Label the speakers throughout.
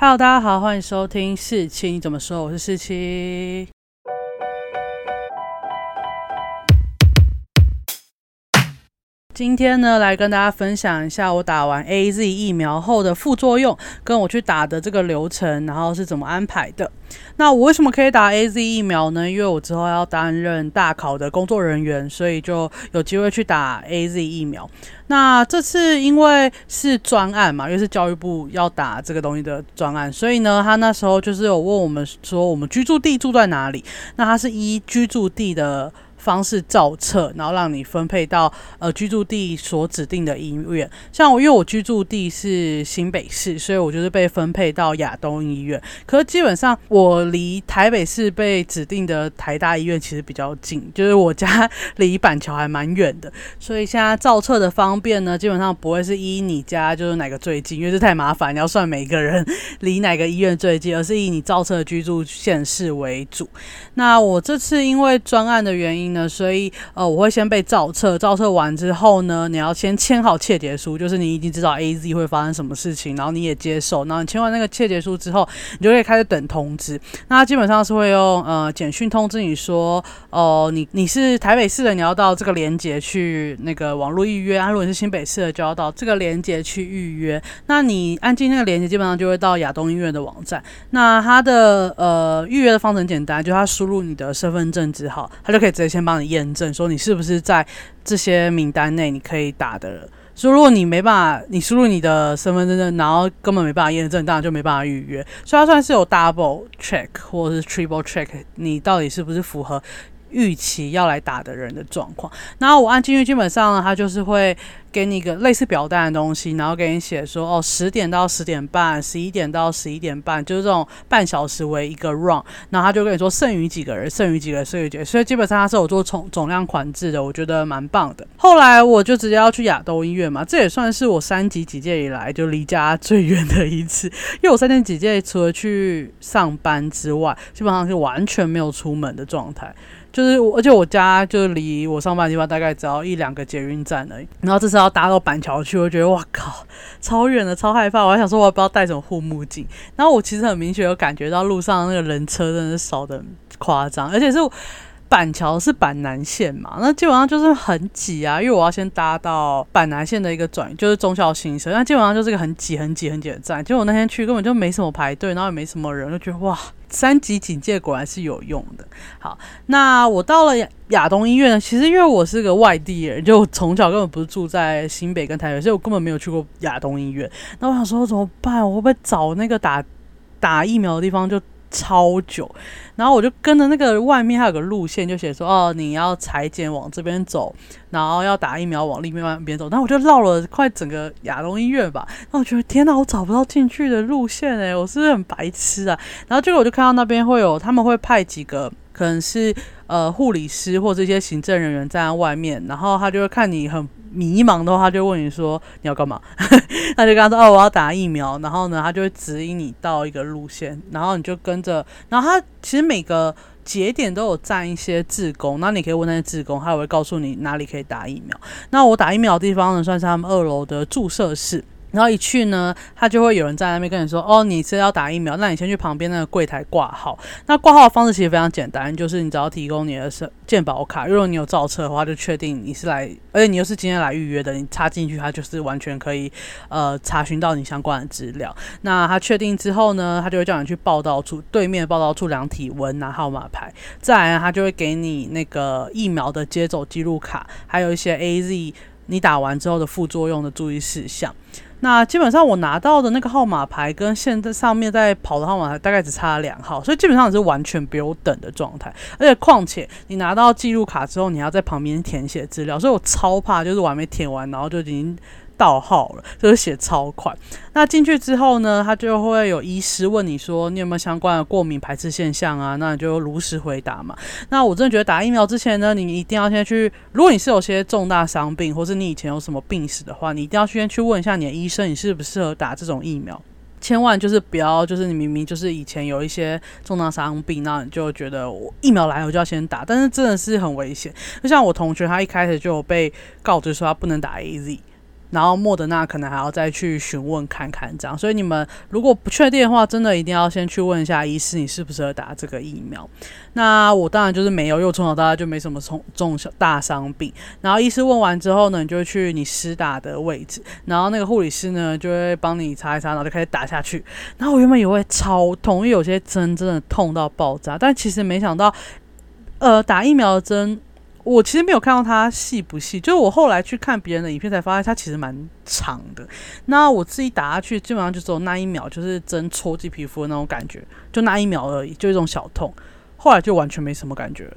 Speaker 1: Hello，大家好，欢迎收听四七你怎么说？我是四七。今天呢，来跟大家分享一下我打完 A Z 疫苗后的副作用，跟我去打的这个流程，然后是怎么安排的。那我为什么可以打 A Z 疫苗呢？因为我之后要担任大考的工作人员，所以就有机会去打 A Z 疫苗。那这次因为是专案嘛，因为是教育部要打这个东西的专案，所以呢，他那时候就是有问我们说，我们居住地住在哪里？那他是依居住地的。方式照册，然后让你分配到呃居住地所指定的医院。像我，因为我居住地是新北市，所以我就是被分配到亚东医院。可是基本上我离台北市被指定的台大医院其实比较近，就是我家离板桥还蛮远的。所以现在照册的方便呢，基本上不会是依你家就是哪个最近，因为这太麻烦，你要算每个人离哪个医院最近，而是以你照册的居住县市为主。那我这次因为专案的原因。呢，所以呃，我会先被照册，照册完之后呢，你要先签好切结书，就是你已经知道 A Z 会发生什么事情，然后你也接受，然后你签完那个切结书之后，你就可以开始等通知。那基本上是会用呃简讯通知你说，哦，你你是台北市的，你要到这个连接去那个网络预约；，啊，如果你是新北市的，就要到这个连接去预约。那你按进那个连接，基本上就会到亚东医院的网站。那它的呃预约的方程简单，就它输入你的身份证字号，它就可以直接先。帮你验证，说你是不是在这些名单内，你可以打的。所以如果你没办法，你输入你的身份证，然后根本没办法验证，当然就没办法预约。所以它算是有 double check 或者是 triple check，你到底是不是符合。预期要来打的人的状况，然后我按进去，基本上呢，它就是会给你一个类似表单的东西，然后给你写说，哦，十点到十点半，十一点到十一点半，就是这种半小时为一个 run，然后他就跟你说剩余几个人，剩余几个人，剩余几个，所以基本上他是有做总总量管制的，我觉得蛮棒的。后来我就直接要去亚东医院嘛，这也算是我三级几届以来就离家最远的一次，因为我三年几届除了去上班之外，基本上是完全没有出门的状态。就是，而且我家就是离我上班的地方大概只要一两个捷运站而已。然后这是要搭到板桥去，我觉得哇靠，超远的，超害怕。我还想说，我也不知道带什么护目镜？然后我其实很明显有感觉到路上那个人车真的是少的夸张，而且是板桥是板南线嘛，那基本上就是很挤啊。因为我要先搭到板南线的一个转，就是中校新生，那基本上就是个很挤、很挤、很挤的站。结果那天去根本就没什么排队，然后也没什么人，就觉得哇。三级警戒果然是有用的。好，那我到了亚亚东医院呢，其实因为我是个外地人，就从小根本不是住在新北跟台北，所以我根本没有去过亚东医院。那我想说怎么办？我会不会找那个打打疫苗的地方就？超久，然后我就跟着那个外面还有个路线，就写说哦，你要裁剪往这边走，然后要打疫苗往另外一边走。然后我就绕了快整个亚龙医院吧。然后我觉得天哪，我找不到进去的路线哎，我是不是很白痴啊？然后结果我就看到那边会有，他们会派几个可能是呃护理师或这些行政人员站在外面，然后他就会看你很。迷茫的话，他就问你说你要干嘛？他就跟他说哦，我要打疫苗。然后呢，他就会指引你到一个路线，然后你就跟着。然后他其实每个节点都有站一些志工，那你可以问那些志工，他也会告诉你哪里可以打疫苗。那我打疫苗的地方呢，算是他们二楼的注射室。然后一去呢，他就会有人在那边跟你说：“哦，你是要打疫苗，那你先去旁边那个柜台挂号。那挂号的方式其实非常简单，就是你只要提供你的身健保卡，如果你有造册的话，就确定你是来，而且你又是今天来预约的，你插进去，他就是完全可以呃查询到你相关的资料。那他确定之后呢，他就会叫你去报道处对面报道处量体温拿号码牌，再来他就会给你那个疫苗的接种记录卡，还有一些 A Z 你打完之后的副作用的注意事项。”那基本上我拿到的那个号码牌跟现在上面在跑的号码牌大概只差了两号，所以基本上也是完全不用等的状态。而且况且你拿到记录卡之后，你要在旁边填写资料，所以我超怕，就是我还没填完，然后就已经。盗号了，就是写超快。那进去之后呢，他就会有医师问你说你有没有相关的过敏排斥现象啊？那你就如实回答嘛。那我真的觉得打疫苗之前呢，你一定要先去，如果你是有些重大伤病，或是你以前有什么病史的话，你一定要先去问一下你的医生，你适不适合打这种疫苗。千万就是不要，就是你明明就是以前有一些重大伤病，那你就觉得我疫苗来我就要先打，但是真的是很危险。就像我同学，他一开始就有被告知说他不能打 A Z。然后莫德纳可能还要再去询问看看这样，所以你们如果不确定的话，真的一定要先去问一下医师，你适不适合打这个疫苗。那我当然就是没有，因为从小到大就没什么重重大伤病。然后医师问完之后呢，你就去你施打的位置，然后那个护理师呢就会帮你擦一擦，然后就开始打下去。然后我原本以为超痛，因为有些针真的痛到爆炸，但其实没想到，呃，打疫苗的针。我其实没有看到它细不细，就是我后来去看别人的影片才发现它其实蛮长的。那我自己打下去，基本上就只有那一秒，就是针戳进皮肤的那种感觉，就那一秒而已，就一种小痛。后来就完全没什么感觉，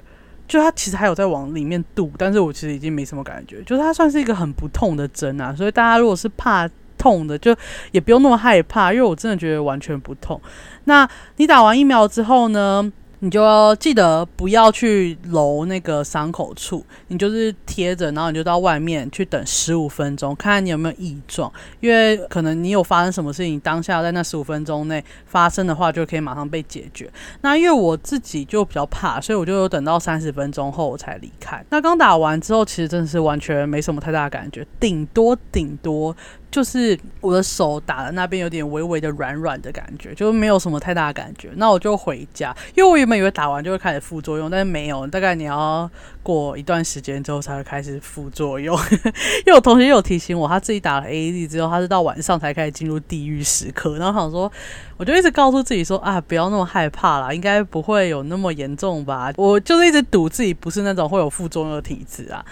Speaker 1: 就它其实还有在往里面堵，但是我其实已经没什么感觉，就是它算是一个很不痛的针啊。所以大家如果是怕痛的，就也不用那么害怕，因为我真的觉得完全不痛。那你打完疫苗之后呢？你就要记得不要去揉那个伤口处，你就是贴着，然后你就到外面去等十五分钟，看看你有没有异状。因为可能你有发生什么事情，当下在那十五分钟内发生的话，就可以马上被解决。那因为我自己就比较怕，所以我就有等到三十分钟后我才离开。那刚打完之后，其实真的是完全没什么太大感觉，顶多顶多。就是我的手打的那边有点微微的软软的感觉，就没有什么太大的感觉。那我就回家，因为我原本以为打完就会开始副作用，但是没有，大概你要过一段时间之后才会开始副作用。因为我同学有提醒我，他自己打了 AD 之后，他是到晚上才开始进入地狱时刻。然后想说，我就一直告诉自己说啊，不要那么害怕啦，应该不会有那么严重吧。我就是一直赌自己不是那种会有副作用的体质啊。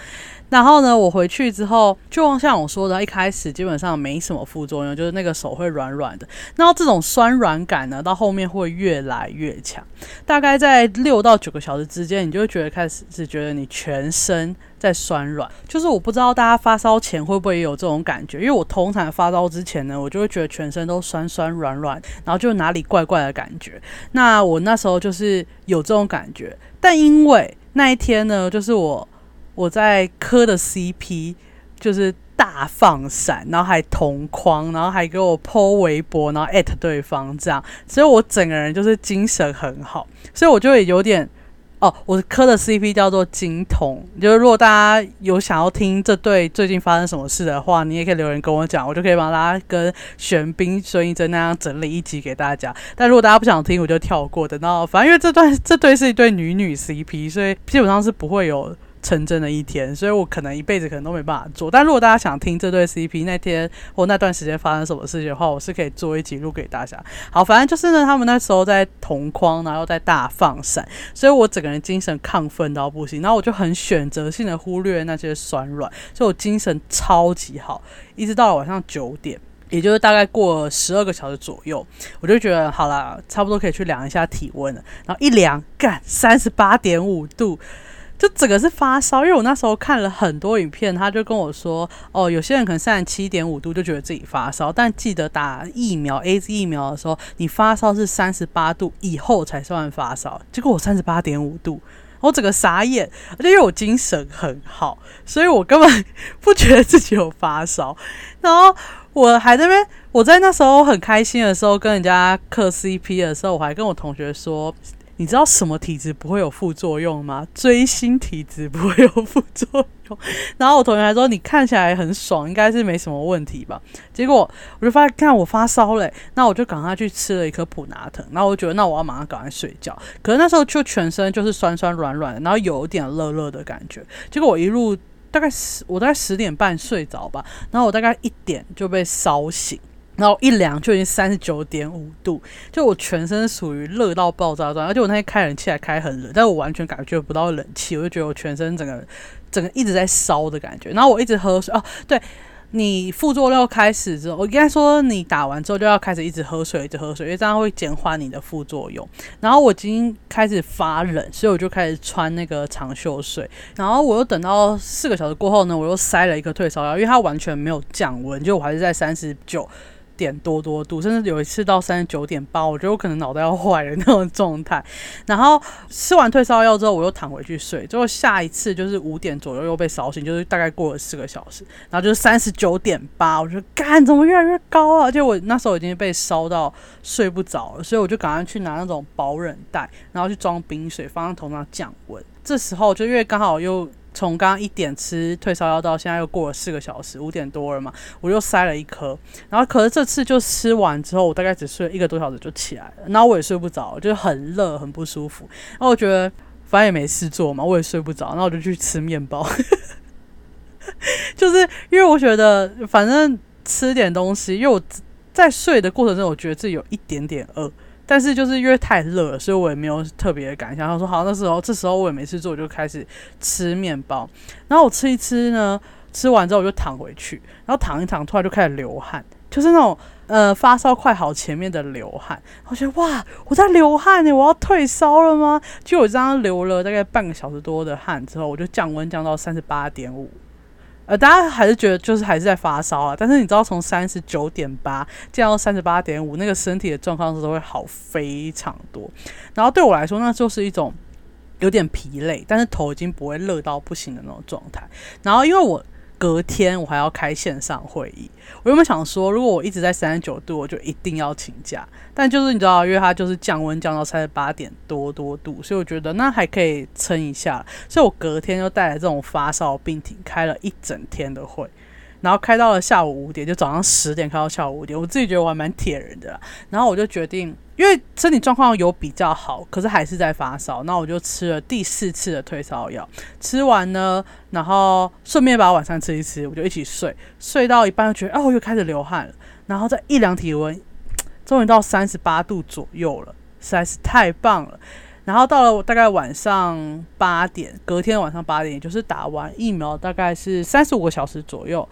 Speaker 1: 然后呢，我回去之后，就像我说的，一开始基本上没什么副作用，就是那个手会软软的。然后这种酸软感呢，到后面会越来越强。大概在六到九个小时之间，你就会觉得开始是觉得你全身在酸软。就是我不知道大家发烧前会不会有这种感觉，因为我通常发烧之前呢，我就会觉得全身都酸酸软软，然后就哪里怪怪的感觉。那我那时候就是有这种感觉，但因为那一天呢，就是我。我在磕的 CP 就是大放闪，然后还同框，然后还给我 po 微博，然后艾特对方这样，所以我整个人就是精神很好，所以我就也有点哦，我磕的 CP 叫做金童，就是如果大家有想要听这对最近发生什么事的话，你也可以留言跟我讲，我就可以帮大家跟玄彬、孙艺珍那样整理一集给大家。但如果大家不想听，我就跳过。等到反正因为这段这对是一对女女 CP，所以基本上是不会有。成真的一天，所以我可能一辈子可能都没办法做。但如果大家想听这对 CP 那天或那段时间发生什么事情的话，我是可以做一集录给大家。好，反正就是呢，他们那时候在同框，然后在大放闪，所以我整个人精神亢奋到不行。然后我就很选择性的忽略那些酸软，所以我精神超级好，一直到了晚上九点，也就是大概过十二个小时左右，我就觉得好了，差不多可以去量一下体温了。然后一量，干三十八点五度。就整个是发烧，因为我那时候看了很多影片，他就跟我说，哦，有些人可能三十七点五度就觉得自己发烧，但记得打疫苗 A Z 疫苗的时候，你发烧是三十八度以后才算发烧。结果我三十八点五度，我整个傻眼，而且因为我精神很好，所以我根本不觉得自己有发烧。然后我还在那边，我在那时候很开心的时候，跟人家磕 C P 的时候，我还跟我同学说。你知道什么体质不会有副作用吗？追星体质不会有副作用。然后我同学还说你看起来很爽，应该是没什么问题吧。结果我就发现，看我发烧嘞，那我就赶快去吃了一颗普拿疼。然后我觉得，那我要马上赶快睡觉。可是那时候就全身就是酸酸软软的，然后有点热热的感觉。结果我一路大概十，我大概十点半睡着吧，然后我大概一点就被烧醒。然后一量就已经三十九点五度，就我全身属于热到爆炸状，而且我那天开冷气还开很冷，但我完全感觉不到冷气，我就觉得我全身整个整个一直在烧的感觉。然后我一直喝水哦，对你副作用开始之后，我应该说你打完之后就要开始一直喝水，一直喝水，因为这样会减缓你的副作用。然后我已经开始发冷，所以我就开始穿那个长袖睡。然后我又等到四个小时过后呢，我又塞了一个退烧药，因为它完全没有降温，就我还是在三十九。点多多度，甚至有一次到三十九点八，我觉得我可能脑袋要坏了 那种状态。然后吃完退烧药之后，我又躺回去睡。最后下一次就是五点左右又被烧醒，就是大概过了四个小时，然后就是三十九点八，我觉得干怎么越来越高啊？而且我那时候已经被烧到睡不着了，所以我就赶快去拿那种保冷袋，然后去装冰水放在头上降温。这时候就因为刚好又从刚刚一点吃退烧药到现在又过了四个小时，五点多了嘛，我又塞了一颗。然后可是这次就吃完之后，我大概只睡了一个多小时就起来了，然后我也睡不着，就很热很不舒服。然后我觉得反正也没事做嘛，我也睡不着，然后我就去吃面包。就是因为我觉得反正吃点东西，因为我在睡的过程中，我觉得自己有一点点饿。但是就是因为太热，所以我也没有特别的感想。他说好，那时候这时候我也没事做，我就开始吃面包。然后我吃一吃呢，吃完之后我就躺回去，然后躺一躺，突然就开始流汗，就是那种呃发烧快好前面的流汗。我觉得哇，我在流汗呢，我要退烧了吗？就我这样流了大概半个小时多的汗之后，我就降温降到三十八点五。呃，大家还是觉得就是还是在发烧啊，但是你知道从三十九点八降到三十八点五，那个身体的状况是都会好非常多。然后对我来说，那就是一种有点疲累，但是头已经不会热到不行的那种状态。然后因为我。隔天我还要开线上会议，我原本想说，如果我一直在三十九度，我就一定要请假。但就是你知道，因为它就是降温降到三十八点多多度，所以我觉得那还可以撑一下。所以我隔天就带来这种发烧病体，开了一整天的会。然后开到了下午五点，就早上十点开到下午五点，我自己觉得我还蛮铁人的。然后我就决定，因为身体状况有比较好，可是还是在发烧，那我就吃了第四次的退烧药。吃完呢，然后顺便把晚餐吃一吃，我就一起睡。睡到一半觉得，哦，又开始流汗了。然后再一量体温，终于到三十八度左右了，实在是太棒了。然后到了大概晚上八点，隔天晚上八点，也就是打完疫苗大概是三十五个小时左右，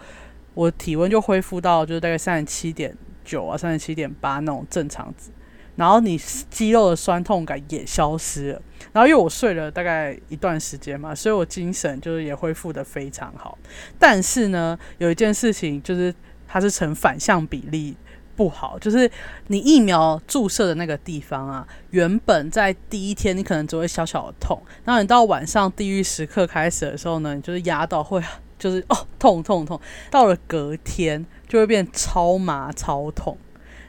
Speaker 1: 我体温就恢复到就是大概三十七点九啊，三十七点八那种正常值。然后你肌肉的酸痛感也消失了。然后因为我睡了大概一段时间嘛，所以我精神就是也恢复的非常好。但是呢，有一件事情就是它是成反向比例。不好，就是你疫苗注射的那个地方啊，原本在第一天你可能只会小小的痛，然后你到晚上地狱时刻开始的时候呢，你就是压到会就是哦痛痛痛，到了隔天就会变超麻超痛，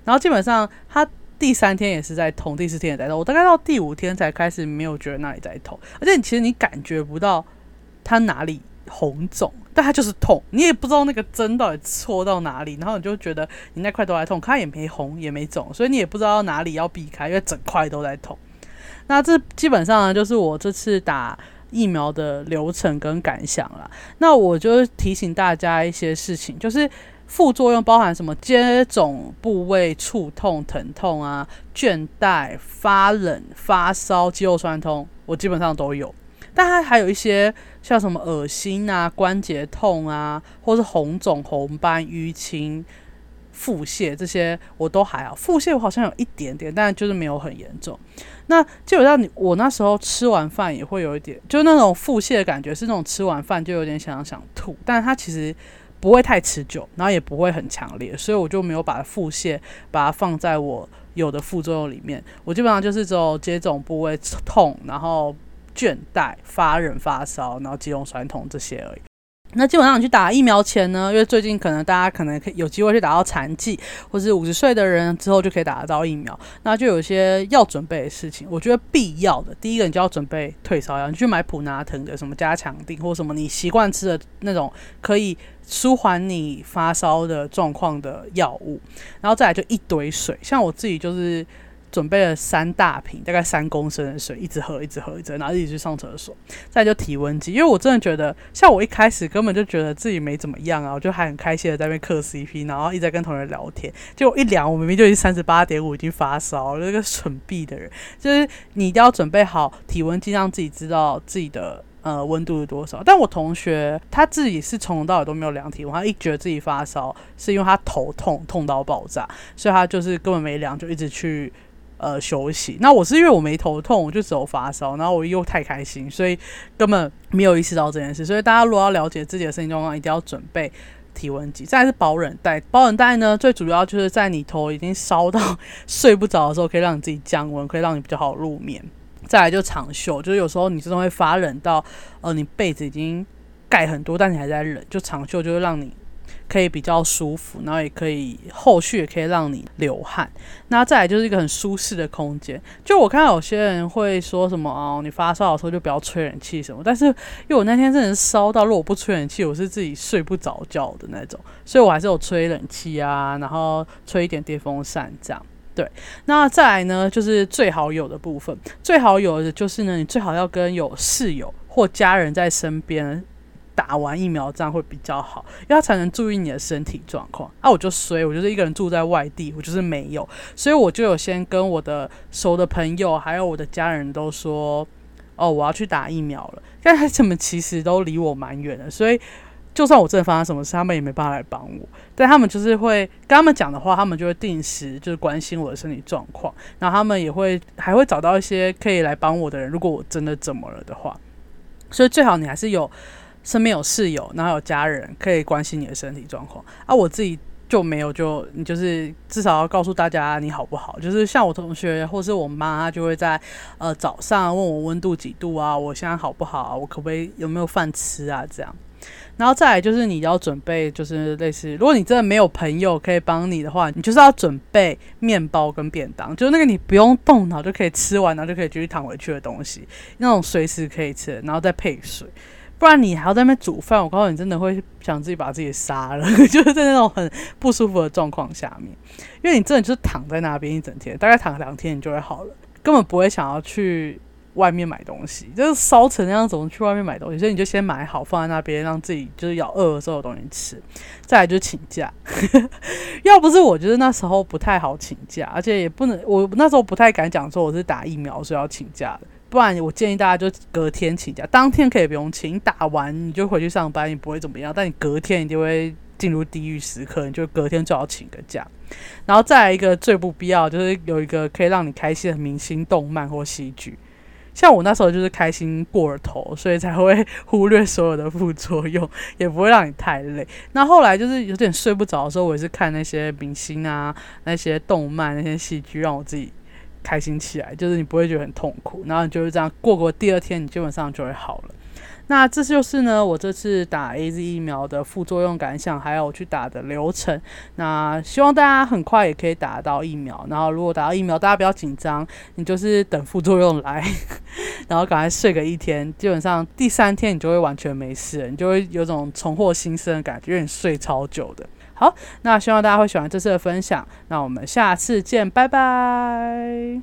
Speaker 1: 然后基本上它第三天也是在痛，第四天也在痛，我大概到第五天才开始没有觉得那里在痛，而且你其实你感觉不到它哪里。红肿，但它就是痛，你也不知道那个针到底戳到哪里，然后你就觉得你那块都在痛，它也没红也没肿，所以你也不知道哪里要避开，因为整块都在痛。那这基本上呢，就是我这次打疫苗的流程跟感想啦。那我就提醒大家一些事情，就是副作用包含什么接种部位触痛、疼痛啊、倦怠、发冷、发烧、肌肉酸痛，我基本上都有。但它还有一些像什么恶心啊、关节痛啊，或是红肿、红斑、淤青、腹泻这些，我都还好。腹泻我好像有一点点，但就是没有很严重。那基本上你我那时候吃完饭也会有一点，就那种腹泻的感觉，是那种吃完饭就有点想想吐，但它其实不会太持久，然后也不会很强烈，所以我就没有把腹泻把它放在我有的副作用里面。我基本上就是只有接种部位痛，然后。倦怠、发冷、发烧，然后肌肉酸痛这些而已。那基本上你去打疫苗前呢，因为最近可能大家可能可以有机会去打到残疾，或是五十岁的人之后就可以打得到疫苗，那就有些要准备的事情。我觉得必要的，第一个你就要准备退烧药，你去买普拿疼的什么加强定，或什么你习惯吃的那种可以舒缓你发烧的状况的药物。然后再来就一堆水，像我自己就是。准备了三大瓶，大概三公升的水，一直喝，一直喝，一直，然后一直去上厕所。再就体温计，因为我真的觉得，像我一开始根本就觉得自己没怎么样啊，我就还很开心的在那边嗑 CP，然后一直在跟同学聊天。结果一量，我明明就已经三十八点五，已经发烧了。那个蠢逼的人，就是你一定要准备好体温计，让自己知道自己的呃温度是多少。但我同学他自己是从头到尾都没有量体温，他一觉得自己发烧，是因为他头痛痛到爆炸，所以他就是根本没量，就一直去。呃，休息。那我是因为我没头痛，我就只有发烧，然后我又太开心，所以根本没有意识到这件事。所以大家如果要了解自己的身体状况，一定要准备体温计。再是保冷袋，保冷袋呢，最主要就是在你头已经烧到 睡不着的时候，可以让你自己降温，可以让你比较好入眠。再来就长袖，就是有时候你真的会发冷到，呃，你被子已经盖很多，但你还在冷，就长袖就会让你。可以比较舒服，然后也可以后续也可以让你流汗。那再来就是一个很舒适的空间。就我看到有些人会说什么哦，你发烧的时候就不要吹冷气什么。但是因为我那天真的是烧到，如果不吹冷气，我是自己睡不着觉的那种，所以我还是有吹冷气啊，然后吹一点电风扇这样。对，那再来呢，就是最好有的部分。最好有的就是呢，你最好要跟有室友或家人在身边。打完疫苗这样会比较好，因为他才能注意你的身体状况。啊，我就衰，我就是一个人住在外地，我就是没有，所以我就有先跟我的熟的朋友还有我的家人都说，哦，我要去打疫苗了。但他们其实都离我蛮远的，所以就算我真的发生什么事，他们也没办法来帮我。但他们就是会跟他们讲的话，他们就会定时就是关心我的身体状况，然后他们也会还会找到一些可以来帮我的人，如果我真的怎么了的话。所以最好你还是有。身边有室友，然后有家人可以关心你的身体状况啊。我自己就没有，就你就是至少要告诉大家你好不好。就是像我同学或是我妈，就会在呃早上问我温度几度啊，我现在好不好啊，我可不可以有没有饭吃啊这样。然后再来就是你要准备，就是类似如果你真的没有朋友可以帮你的话，你就是要准备面包跟便当，就是那个你不用动脑就可以吃完，然后就可以继续躺回去的东西，那种随时可以吃，然后再配水。不然你还要在那边煮饭，我告诉你，真的会想自己把自己杀了，就是在那种很不舒服的状况下面，因为你真的就是躺在那边一整天，大概躺两天你就会好了，根本不会想要去外面买东西，就是烧成那样怎么去外面买东西？所以你就先买好放在那边，让自己就是要饿的时候有东西吃。再来就请假，要不是我觉得那时候不太好请假，而且也不能，我那时候不太敢讲说我是打疫苗所以要请假的。不然，我建议大家就隔天请假，当天可以不用请，打完你就回去上班，你不会怎么样。但你隔天一定会进入地狱时刻，你就隔天就要请个假。然后再来一个最不必要，就是有一个可以让你开心的明星动漫或戏剧。像我那时候就是开心过了头，所以才会忽略所有的副作用，也不会让你太累。那后来就是有点睡不着的时候，我也是看那些明星啊、那些动漫、那些戏剧，让我自己。开心起来，就是你不会觉得很痛苦，然后你就是这样过过第二天，你基本上就会好了。那这就是呢，我这次打 A Z 疫苗的副作用感想，还有我去打的流程。那希望大家很快也可以打到疫苗。然后如果打到疫苗，大家不要紧张，你就是等副作用来，然后赶快睡个一天，基本上第三天你就会完全没事，你就会有种重获新生的感觉，因为你睡超久的。好那希望大家会喜欢这次的分享那我们下次见拜拜。